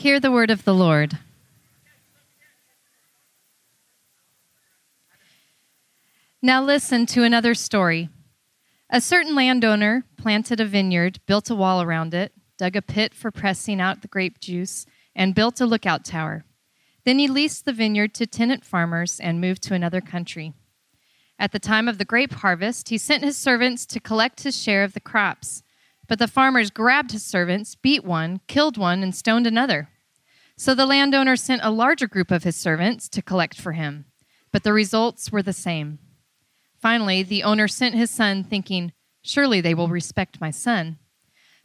Hear the word of the Lord. Now listen to another story. A certain landowner planted a vineyard, built a wall around it, dug a pit for pressing out the grape juice, and built a lookout tower. Then he leased the vineyard to tenant farmers and moved to another country. At the time of the grape harvest, he sent his servants to collect his share of the crops. But the farmers grabbed his servants, beat one, killed one, and stoned another. So the landowner sent a larger group of his servants to collect for him. But the results were the same. Finally, the owner sent his son, thinking, Surely they will respect my son.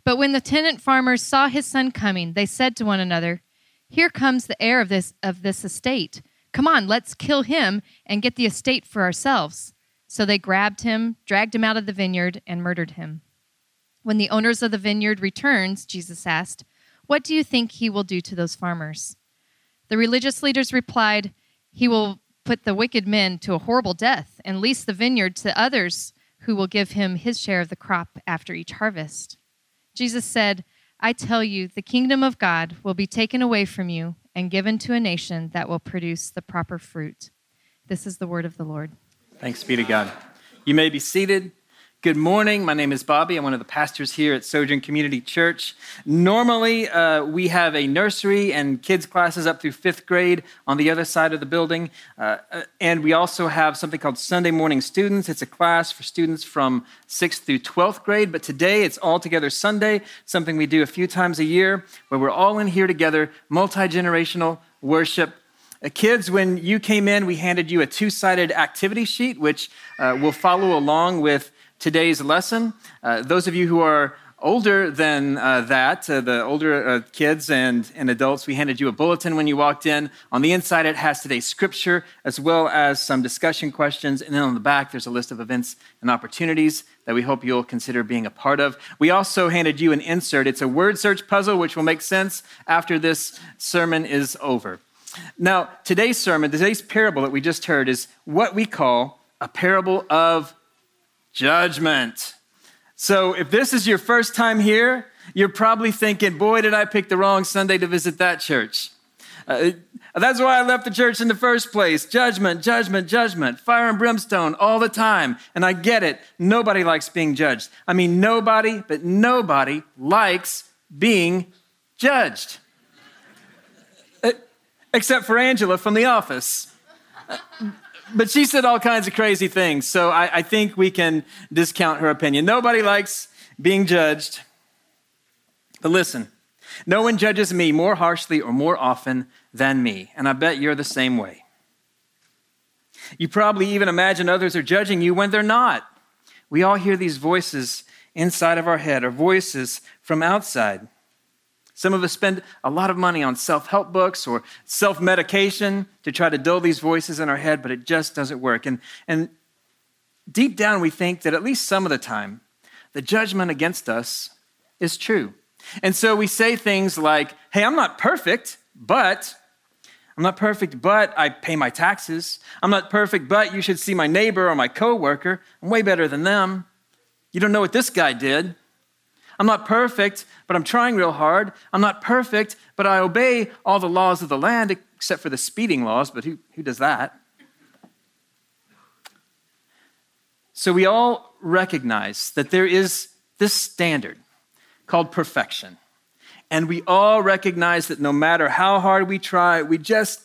But when the tenant farmers saw his son coming, they said to one another, Here comes the heir of this, of this estate. Come on, let's kill him and get the estate for ourselves. So they grabbed him, dragged him out of the vineyard, and murdered him. When the owners of the vineyard returns, Jesus asked, What do you think he will do to those farmers? The religious leaders replied, He will put the wicked men to a horrible death and lease the vineyard to others who will give him his share of the crop after each harvest. Jesus said, I tell you, the kingdom of God will be taken away from you and given to a nation that will produce the proper fruit. This is the word of the Lord. Thanks be to God. You may be seated. Good morning. My name is Bobby. I'm one of the pastors here at Sojourn Community Church. Normally, uh, we have a nursery and kids' classes up through fifth grade on the other side of the building. Uh, uh and we also have something called Sunday Morning Students. It's a class for students from sixth through 12th grade. But today, it's all together Sunday, something we do a few times a year where we're all in here together, multi generational worship. Uh, kids, when you came in, we handed you a two sided activity sheet, which uh, will follow along with today's lesson. Uh, those of you who are older than uh, that, uh, the older uh, kids and, and adults, we handed you a bulletin when you walked in. On the inside, it has today's scripture as well as some discussion questions. And then on the back, there's a list of events and opportunities that we hope you'll consider being a part of. We also handed you an insert. It's a word search puzzle, which will make sense after this sermon is over. Now, today's sermon, today's parable that we just heard, is what we call a parable of judgment. So if this is your first time here, you're probably thinking, boy, did I pick the wrong Sunday to visit that church. Uh, that's why I left the church in the first place. Judgment, judgment, judgment, fire and brimstone all the time. And I get it. Nobody likes being judged. I mean, nobody, but nobody likes being judged. Uh, except for Angela from the office. But she said all kinds of crazy things. So I, I think we can discount her opinion. Nobody likes being judged. But listen, no one judges me more harshly or more often than me. And I bet you're the same way. You probably even imagine others are judging you when they're not. We all hear these voices inside of our head or voices from outside. Some of us spend a lot of money on self help books or self medication to try to dull these voices in our head, but it just doesn't work. And, and deep down, we think that at least some of the time, the judgment against us is true. And so we say things like, hey, I'm not perfect, but I'm not perfect, but I pay my taxes. I'm not perfect, but you should see my neighbor or my coworker. I'm way better than them. You don't know what this guy did. I'm not perfect, but I'm trying real hard. I'm not perfect, but I obey all the laws of the land except for the speeding laws, but who, who does that? So we all recognize that there is this standard called perfection. And we all recognize that no matter how hard we try, we just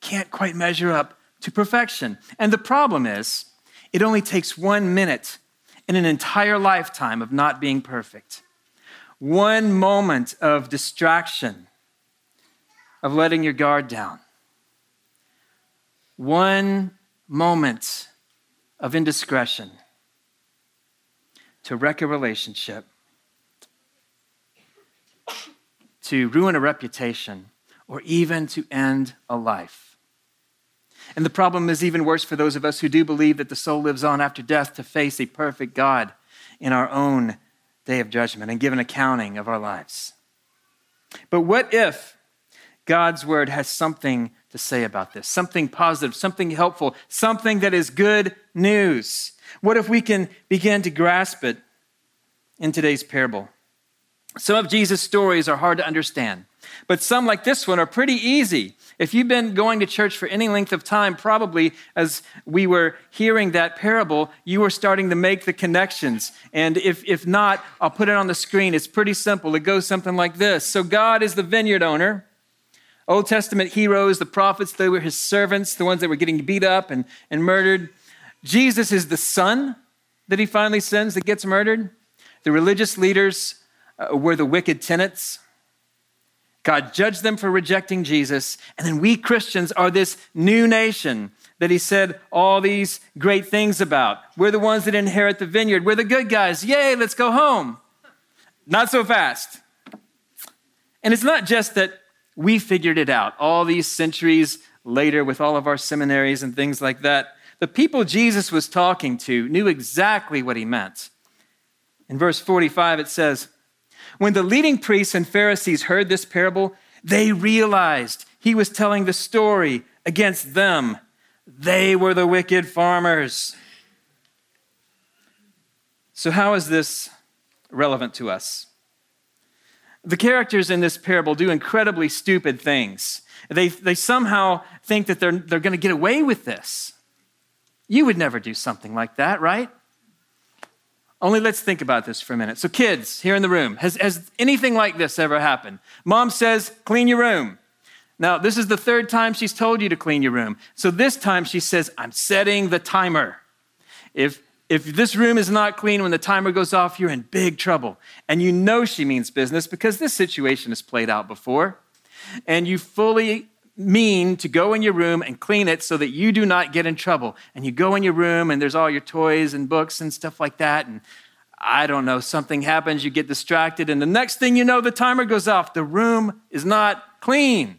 can't quite measure up to perfection. And the problem is, it only takes one minute in an entire lifetime of not being perfect. One moment of distraction, of letting your guard down. One moment of indiscretion to wreck a relationship, to ruin a reputation, or even to end a life. And the problem is even worse for those of us who do believe that the soul lives on after death to face a perfect God in our own day of judgment and give an accounting of our lives. But what if God's word has something to say about this? Something positive, something helpful, something that is good news? What if we can begin to grasp it in today's parable? Some of Jesus' stories are hard to understand, but some, like this one, are pretty easy. If you've been going to church for any length of time, probably as we were hearing that parable, you were starting to make the connections. And if, if not, I'll put it on the screen. It's pretty simple. It goes something like this So God is the vineyard owner. Old Testament heroes, the prophets, they were his servants, the ones that were getting beat up and, and murdered. Jesus is the son that he finally sends that gets murdered. The religious leaders uh, were the wicked tenants. God judged them for rejecting Jesus. And then we Christians are this new nation that he said all these great things about. We're the ones that inherit the vineyard. We're the good guys. Yay, let's go home. Not so fast. And it's not just that we figured it out all these centuries later with all of our seminaries and things like that. The people Jesus was talking to knew exactly what he meant. In verse 45, it says, when the leading priests and Pharisees heard this parable, they realized he was telling the story against them. They were the wicked farmers. So, how is this relevant to us? The characters in this parable do incredibly stupid things. They, they somehow think that they're, they're going to get away with this. You would never do something like that, right? Only let's think about this for a minute. So, kids here in the room, has, has anything like this ever happened? Mom says, clean your room. Now, this is the third time she's told you to clean your room. So, this time she says, I'm setting the timer. If, if this room is not clean when the timer goes off, you're in big trouble. And you know she means business because this situation has played out before. And you fully mean to go in your room and clean it so that you do not get in trouble. And you go in your room and there's all your toys and books and stuff like that. And I don't know, something happens, you get distracted, and the next thing you know, the timer goes off. The room is not clean.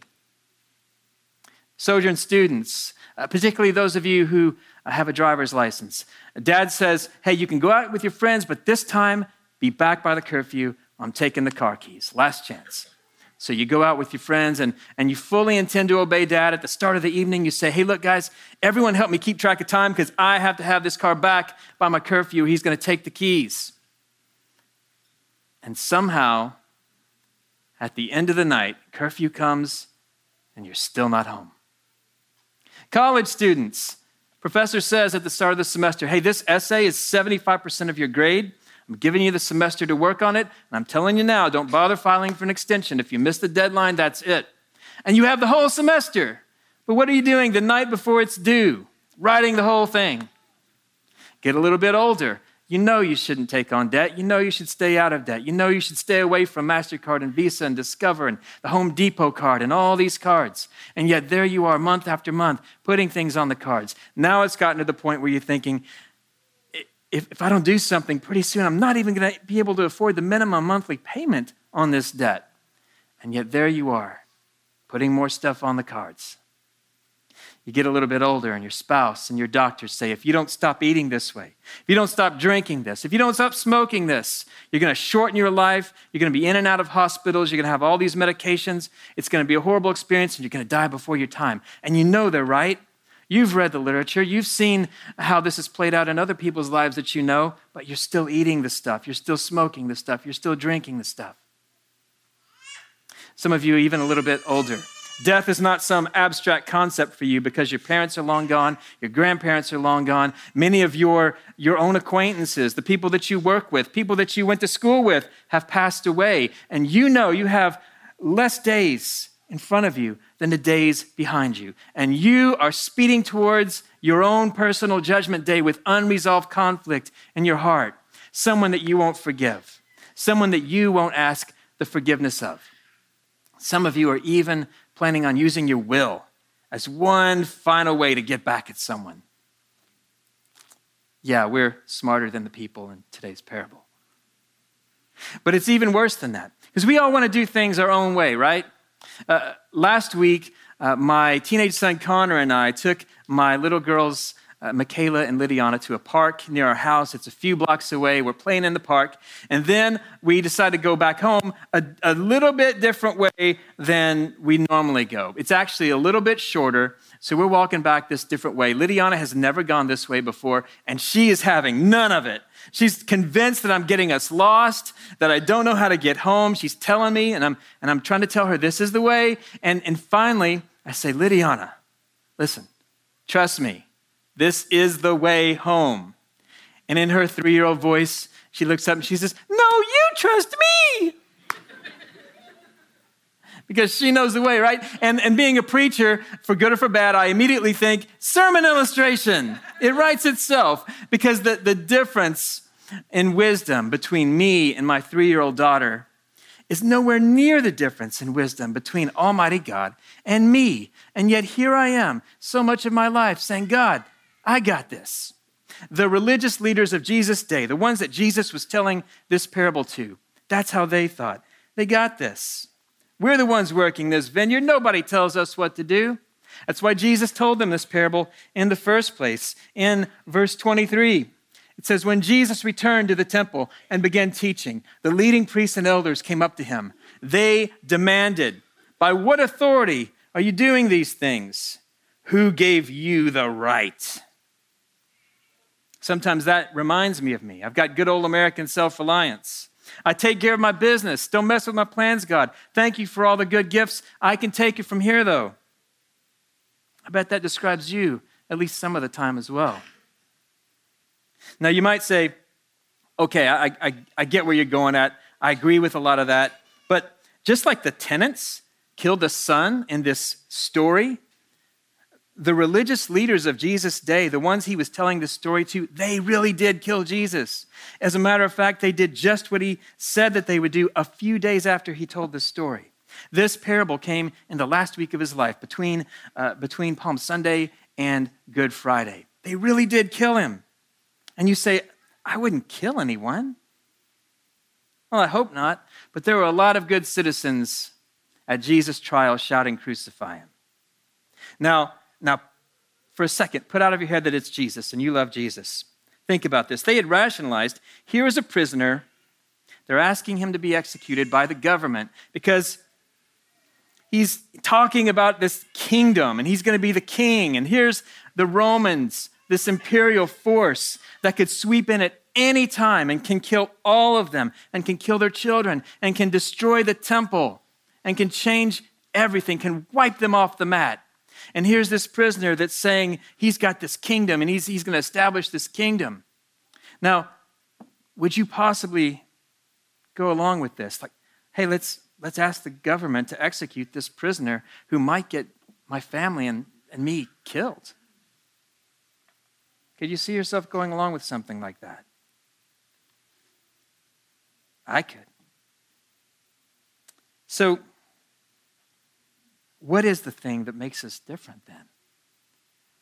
Sojourn students, uh, particularly those of you who have a driver's license, dad says, Hey, you can go out with your friends, but this time be back by the curfew. I'm taking the car keys. Last chance. So you go out with your friends and, and you fully intend to obey dad. At the start of the evening, you say, Hey, look, guys, everyone help me keep track of time because I have to have this car back by my curfew. He's going to take the keys. And somehow, at the end of the night, curfew comes and you're still not home. College students, professor says at the start of the semester, Hey, this essay is 75% of your grade. I'm giving you the semester to work on it, and I'm telling you now, don't bother filing for an extension. If you miss the deadline, that's it. And you have the whole semester. But what are you doing the night before it's due? Writing the whole thing. Get a little bit older. You know you shouldn't take on debt. You know you should stay out of debt. You know you should stay away from MasterCard and Visa and Discover and the Home Depot card and all these cards. And yet there you are month after month putting things on the cards. Now it's gotten to the point where you're thinking, if, if I don't do something pretty soon, I'm not even going to be able to afford the minimum monthly payment on this debt. And yet there you are, putting more stuff on the cards. You get a little bit older, and your spouse and your doctors say, if you don't stop eating this way, if you don't stop drinking this, if you don't stop smoking this, you're going to shorten your life. You're going to be in and out of hospitals. You're going to have all these medications. It's going to be a horrible experience, and you're going to die before your time. And you know they're right. You've read the literature, you've seen how this has played out in other people's lives that you know, but you're still eating the stuff, you're still smoking the stuff, you're still drinking the stuff. Some of you, even a little bit older. Death is not some abstract concept for you because your parents are long gone, your grandparents are long gone. Many of your, your own acquaintances, the people that you work with, people that you went to school with, have passed away. And you know you have less days in front of you than the days behind you. And you are speeding towards your own personal judgment day with unresolved conflict in your heart. Someone that you won't forgive, someone that you won't ask the forgiveness of. Some of you are even planning on using your will as one final way to get back at someone. Yeah, we're smarter than the people in today's parable. But it's even worse than that because we all want to do things our own way, right? Uh, last week, uh, my teenage son Connor and I took my little girl's uh, Michaela and Lydiana to a park near our house. It's a few blocks away. We're playing in the park. And then we decide to go back home a, a little bit different way than we normally go. It's actually a little bit shorter. So we're walking back this different way. Lydiana has never gone this way before, and she is having none of it. She's convinced that I'm getting us lost, that I don't know how to get home. She's telling me, and I'm, and I'm trying to tell her this is the way. And, and finally, I say, Lydiana, listen, trust me, this is the way home. And in her three year old voice, she looks up and she says, No, you trust me. Because she knows the way, right? And, and being a preacher, for good or for bad, I immediately think sermon illustration. It writes itself because the, the difference in wisdom between me and my three year old daughter is nowhere near the difference in wisdom between Almighty God and me. And yet here I am, so much of my life saying, God, I got this. The religious leaders of Jesus' day, the ones that Jesus was telling this parable to, that's how they thought. They got this. We're the ones working this vineyard. Nobody tells us what to do. That's why Jesus told them this parable in the first place. In verse 23, it says, When Jesus returned to the temple and began teaching, the leading priests and elders came up to him. They demanded, By what authority are you doing these things? Who gave you the right? Sometimes that reminds me of me. I've got good old American self reliance. I take care of my business. Don't mess with my plans, God. Thank you for all the good gifts. I can take it from here, though. I bet that describes you at least some of the time as well. Now, you might say, okay, I, I, I get where you're going at. I agree with a lot of that. But just like the tenants killed the son in this story, the religious leaders of Jesus' day, the ones he was telling the story to, they really did kill Jesus. As a matter of fact, they did just what he said that they would do a few days after he told the story. This parable came in the last week of his life, between, uh, between Palm Sunday and Good Friday. They really did kill him. And you say, I wouldn't kill anyone. Well, I hope not. But there were a lot of good citizens at Jesus' trial shouting, Crucify him. Now, now, for a second, put out of your head that it's Jesus and you love Jesus. Think about this. They had rationalized here is a prisoner. They're asking him to be executed by the government because he's talking about this kingdom and he's going to be the king. And here's the Romans, this imperial force that could sweep in at any time and can kill all of them and can kill their children and can destroy the temple and can change everything, can wipe them off the mat. And here's this prisoner that's saying he's got this kingdom and he's, he's going to establish this kingdom. Now, would you possibly go along with this? Like, hey, let's, let's ask the government to execute this prisoner who might get my family and, and me killed. Could you see yourself going along with something like that? I could. So, what is the thing that makes us different then?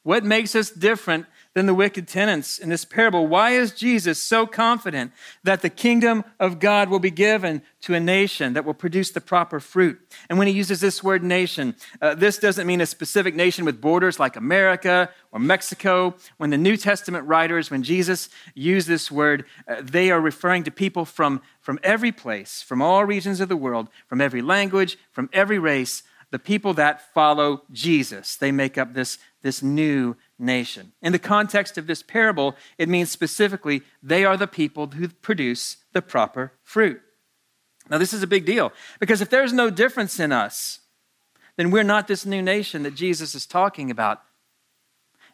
What makes us different than the wicked tenants in this parable? Why is Jesus so confident that the kingdom of God will be given to a nation that will produce the proper fruit? And when he uses this word nation, uh, this doesn't mean a specific nation with borders like America or Mexico. When the New Testament writers, when Jesus used this word, uh, they are referring to people from, from every place, from all regions of the world, from every language, from every race, the people that follow Jesus. They make up this, this new nation. In the context of this parable, it means specifically they are the people who produce the proper fruit. Now, this is a big deal because if there's no difference in us, then we're not this new nation that Jesus is talking about.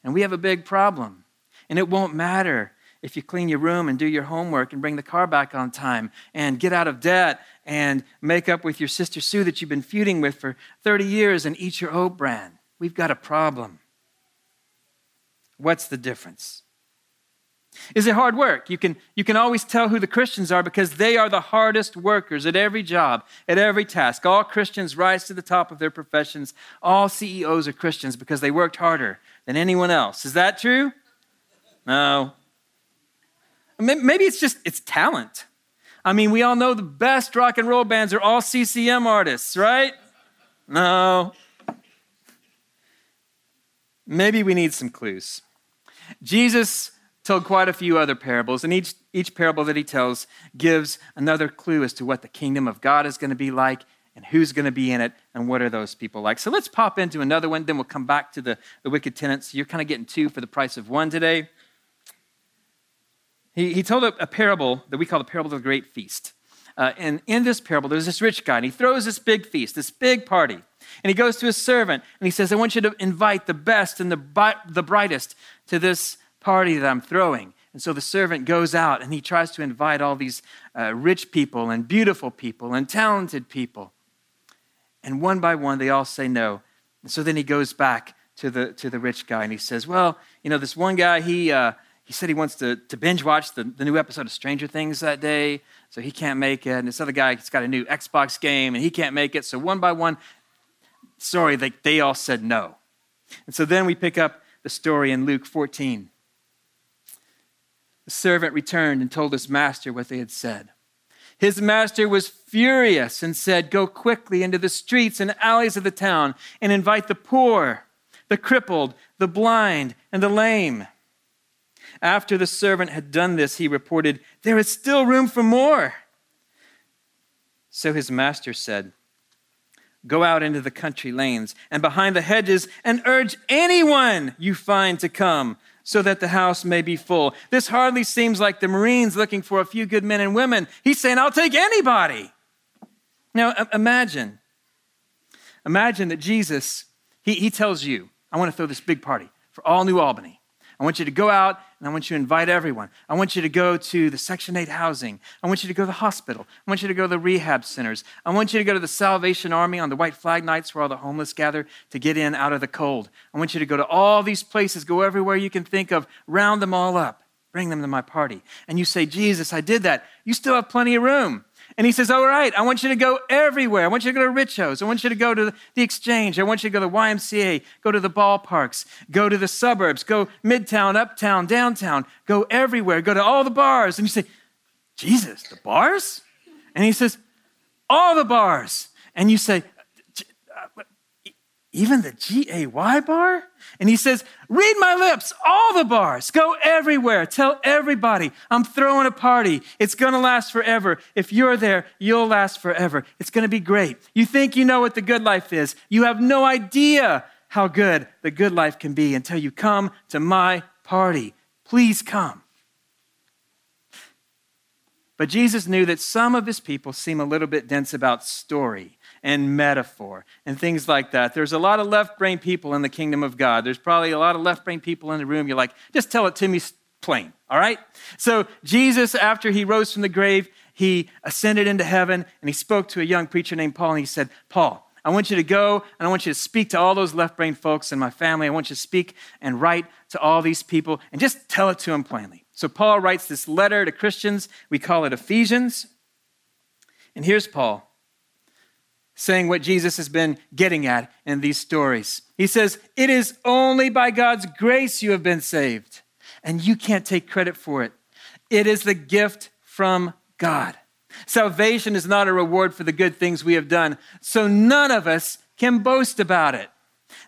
And we have a big problem. And it won't matter if you clean your room and do your homework and bring the car back on time and get out of debt and make up with your sister Sue that you've been feuding with for 30 years and eat your oat bran. We've got a problem. What's the difference? Is it hard work? You can, you can always tell who the Christians are because they are the hardest workers at every job, at every task. All Christians rise to the top of their professions. All CEOs are Christians because they worked harder than anyone else. Is that true? No, Maybe it's just it's talent. I mean, we all know the best rock and roll bands are all CCM artists, right? No. Maybe we need some clues. Jesus told quite a few other parables, and each, each parable that he tells gives another clue as to what the kingdom of God is going to be like and who's going to be in it and what are those people like. So let's pop into another one, then we'll come back to the, the wicked tenants. You're kind of getting two for the price of one today. He, he told a, a parable that we call the parable of the great feast. Uh, and in this parable, there's this rich guy, and he throws this big feast, this big party. And he goes to his servant, and he says, I want you to invite the best and the, the brightest to this party that I'm throwing. And so the servant goes out, and he tries to invite all these uh, rich people, and beautiful people, and talented people. And one by one, they all say no. And so then he goes back to the, to the rich guy, and he says, Well, you know, this one guy, he, uh, he said he wants to, to binge watch the, the new episode of Stranger Things that day so he can't make it. And this other guy, he's got a new Xbox game, and he can't make it. So one by one, sorry, they, they all said no. And so then we pick up the story in Luke 14. The servant returned and told his master what they had said. His master was furious and said, Go quickly into the streets and alleys of the town and invite the poor, the crippled, the blind, and the lame. After the servant had done this, he reported, There is still room for more. So his master said, Go out into the country lanes and behind the hedges and urge anyone you find to come so that the house may be full. This hardly seems like the Marines looking for a few good men and women. He's saying, I'll take anybody. Now imagine, imagine that Jesus, he, he tells you, I want to throw this big party for all New Albany. I want you to go out and I want you to invite everyone. I want you to go to the Section 8 housing. I want you to go to the hospital. I want you to go to the rehab centers. I want you to go to the Salvation Army on the white flag nights where all the homeless gather to get in out of the cold. I want you to go to all these places, go everywhere you can think of, round them all up, bring them to my party. And you say, Jesus, I did that. You still have plenty of room. And he says, All right, I want you to go everywhere. I want you to go to Richos. I want you to go to the exchange. I want you to go to the YMCA, go to the ballparks, go to the suburbs, go midtown, uptown, downtown, go everywhere, go to all the bars. And you say, Jesus, the bars? And he says, All the bars. And you say, even the G A Y bar? And he says, Read my lips, all the bars, go everywhere, tell everybody, I'm throwing a party. It's gonna last forever. If you're there, you'll last forever. It's gonna be great. You think you know what the good life is, you have no idea how good the good life can be until you come to my party. Please come. But Jesus knew that some of his people seem a little bit dense about story and metaphor and things like that. There's a lot of left brain people in the kingdom of God. There's probably a lot of left brain people in the room. You're like, just tell it to me plain, all right? So, Jesus, after he rose from the grave, he ascended into heaven and he spoke to a young preacher named Paul and he said, Paul, I want you to go and I want you to speak to all those left brain folks in my family. I want you to speak and write to all these people and just tell it to them plainly. So Paul writes this letter to Christians. We call it Ephesians. And here's Paul saying what Jesus has been getting at in these stories. He says, It is only by God's grace you have been saved, and you can't take credit for it. It is the gift from God. Salvation is not a reward for the good things we have done, so none of us can boast about it.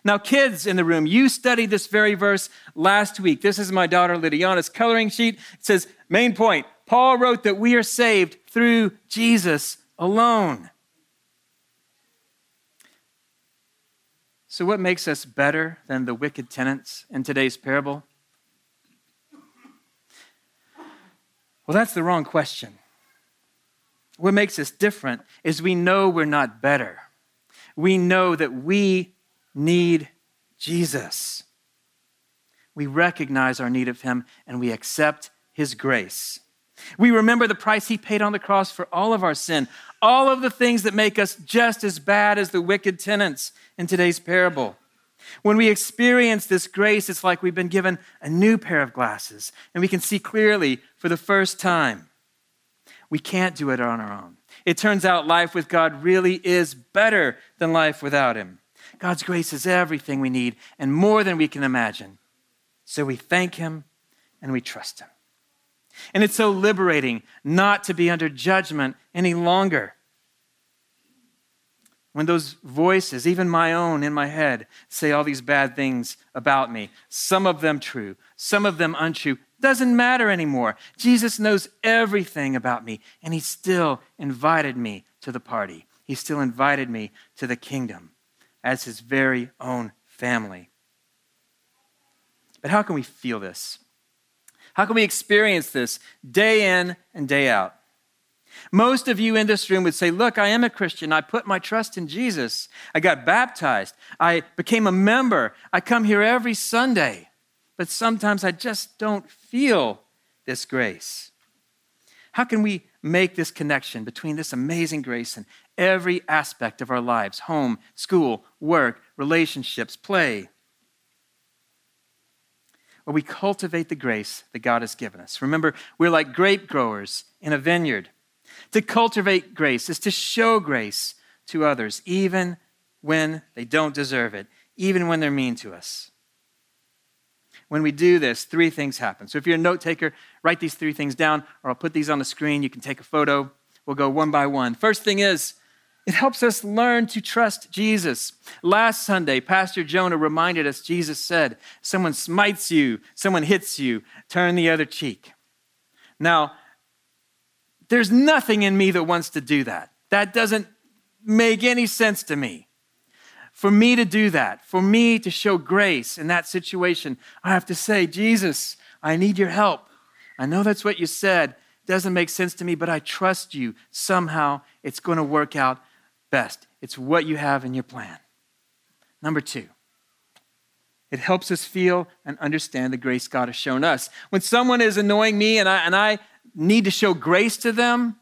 Now, kids in the room, you studied this very verse last week. This is my daughter Lydiana's coloring sheet. It says, Main point Paul wrote that we are saved through Jesus alone. So, what makes us better than the wicked tenants in today's parable? Well, that's the wrong question. What makes us different is we know we're not better. We know that we need Jesus. We recognize our need of Him and we accept His grace. We remember the price He paid on the cross for all of our sin, all of the things that make us just as bad as the wicked tenants in today's parable. When we experience this grace, it's like we've been given a new pair of glasses and we can see clearly for the first time. We can't do it on our own. It turns out life with God really is better than life without Him. God's grace is everything we need and more than we can imagine. So we thank Him and we trust Him. And it's so liberating not to be under judgment any longer. When those voices, even my own in my head, say all these bad things about me, some of them true, some of them untrue. Doesn't matter anymore. Jesus knows everything about me, and He still invited me to the party. He still invited me to the kingdom as His very own family. But how can we feel this? How can we experience this day in and day out? Most of you in this room would say, Look, I am a Christian. I put my trust in Jesus. I got baptized. I became a member. I come here every Sunday. But sometimes I just don't feel this grace. How can we make this connection between this amazing grace and every aspect of our lives home, school, work, relationships, play? Well, we cultivate the grace that God has given us. Remember, we're like grape growers in a vineyard. To cultivate grace is to show grace to others, even when they don't deserve it, even when they're mean to us. When we do this, three things happen. So if you're a note taker, write these three things down, or I'll put these on the screen. You can take a photo. We'll go one by one. First thing is, it helps us learn to trust Jesus. Last Sunday, Pastor Jonah reminded us Jesus said, Someone smites you, someone hits you, turn the other cheek. Now, there's nothing in me that wants to do that. That doesn't make any sense to me. For me to do that, for me to show grace in that situation, I have to say, Jesus, I need your help. I know that's what you said. It doesn't make sense to me, but I trust you. Somehow it's going to work out best. It's what you have in your plan. Number two, it helps us feel and understand the grace God has shown us. When someone is annoying me and I, and I need to show grace to them,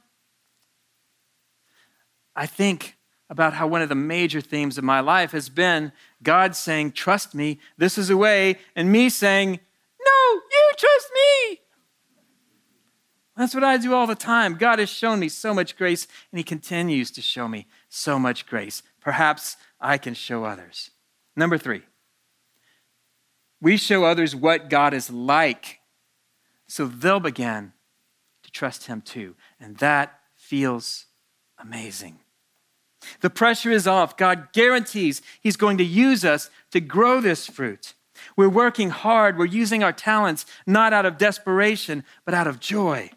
I think about how one of the major themes of my life has been God saying, Trust me, this is a way, and me saying, No, you trust me. That's what I do all the time. God has shown me so much grace, and He continues to show me so much grace. Perhaps I can show others. Number three, we show others what God is like, so they'll begin to trust Him too. And that feels amazing. The pressure is off. God guarantees He's going to use us to grow this fruit. We're working hard. We're using our talents not out of desperation, but out of joy.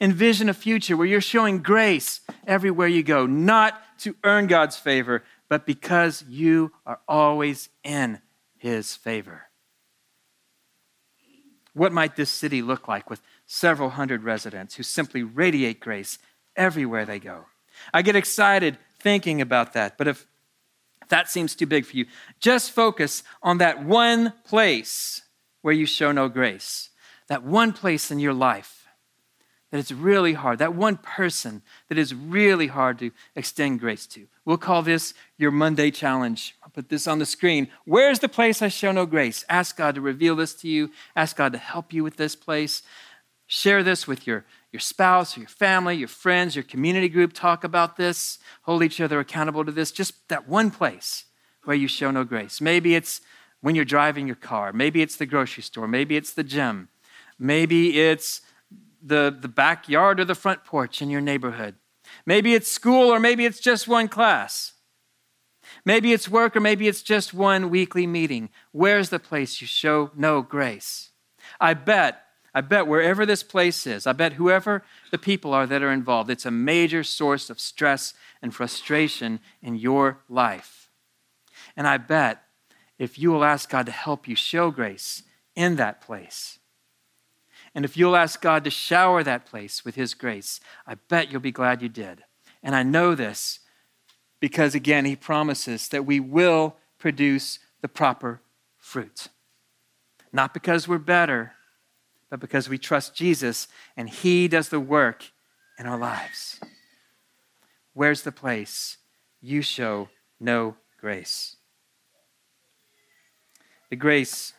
Envision a future where you're showing grace everywhere you go, not to earn God's favor, but because you are always in His favor. What might this city look like with several hundred residents who simply radiate grace everywhere they go? I get excited thinking about that, but if that seems too big for you, just focus on that one place where you show no grace, that one place in your life that it's really hard, that one person that is really hard to extend grace to. We'll call this your Monday challenge. I'll put this on the screen. Where's the place I show no grace? Ask God to reveal this to you. Ask God to help you with this place. Share this with your, your spouse or your family, your friends, your community group. Talk about this. Hold each other accountable to this. Just that one place where you show no grace. Maybe it's when you're driving your car. Maybe it's the grocery store. Maybe it's the gym. Maybe it's the, the backyard or the front porch in your neighborhood. Maybe it's school or maybe it's just one class. Maybe it's work or maybe it's just one weekly meeting. Where's the place you show no grace? I bet, I bet wherever this place is, I bet whoever the people are that are involved, it's a major source of stress and frustration in your life. And I bet if you will ask God to help you show grace in that place, and if you'll ask God to shower that place with His grace, I bet you'll be glad you did. And I know this because, again, He promises that we will produce the proper fruit. Not because we're better, but because we trust Jesus and He does the work in our lives. Where's the place you show no grace? The grace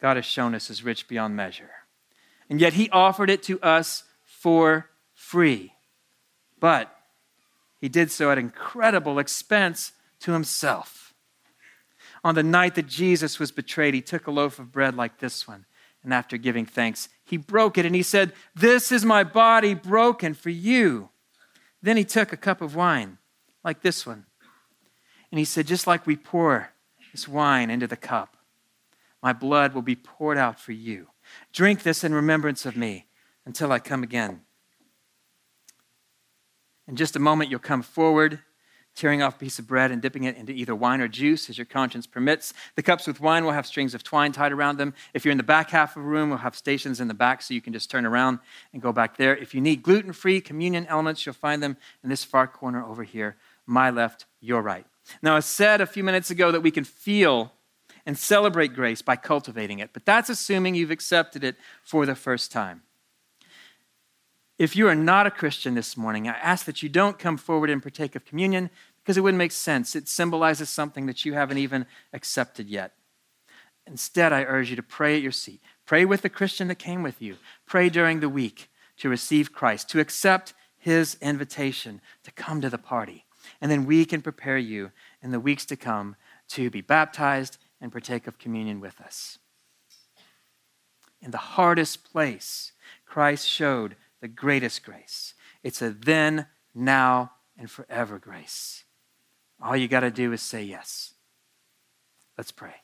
God has shown us is rich beyond measure and yet he offered it to us for free. But he did so at incredible expense to himself. On the night that Jesus was betrayed, he took a loaf of bread like this one, and after giving thanks, he broke it and he said, This is my body broken for you. Then he took a cup of wine like this one, and he said, Just like we pour this wine into the cup, my blood will be poured out for you. Drink this in remembrance of me until I come again. In just a moment, you'll come forward, tearing off a piece of bread and dipping it into either wine or juice as your conscience permits. The cups with wine will have strings of twine tied around them. If you're in the back half of the room, we'll have stations in the back so you can just turn around and go back there. If you need gluten free communion elements, you'll find them in this far corner over here, my left, your right. Now, I said a few minutes ago that we can feel and celebrate grace by cultivating it, but that's assuming you've accepted it for the first time. If you are not a Christian this morning, I ask that you don't come forward and partake of communion because it wouldn't make sense. It symbolizes something that you haven't even accepted yet. Instead, I urge you to pray at your seat. Pray with the Christian that came with you. Pray during the week to receive Christ, to accept his invitation to come to the party. And then we can prepare you in the weeks to come to be baptized and partake of communion with us. In the hardest place, Christ showed the greatest grace. It's a then, now, and forever grace. All you got to do is say yes. Let's pray.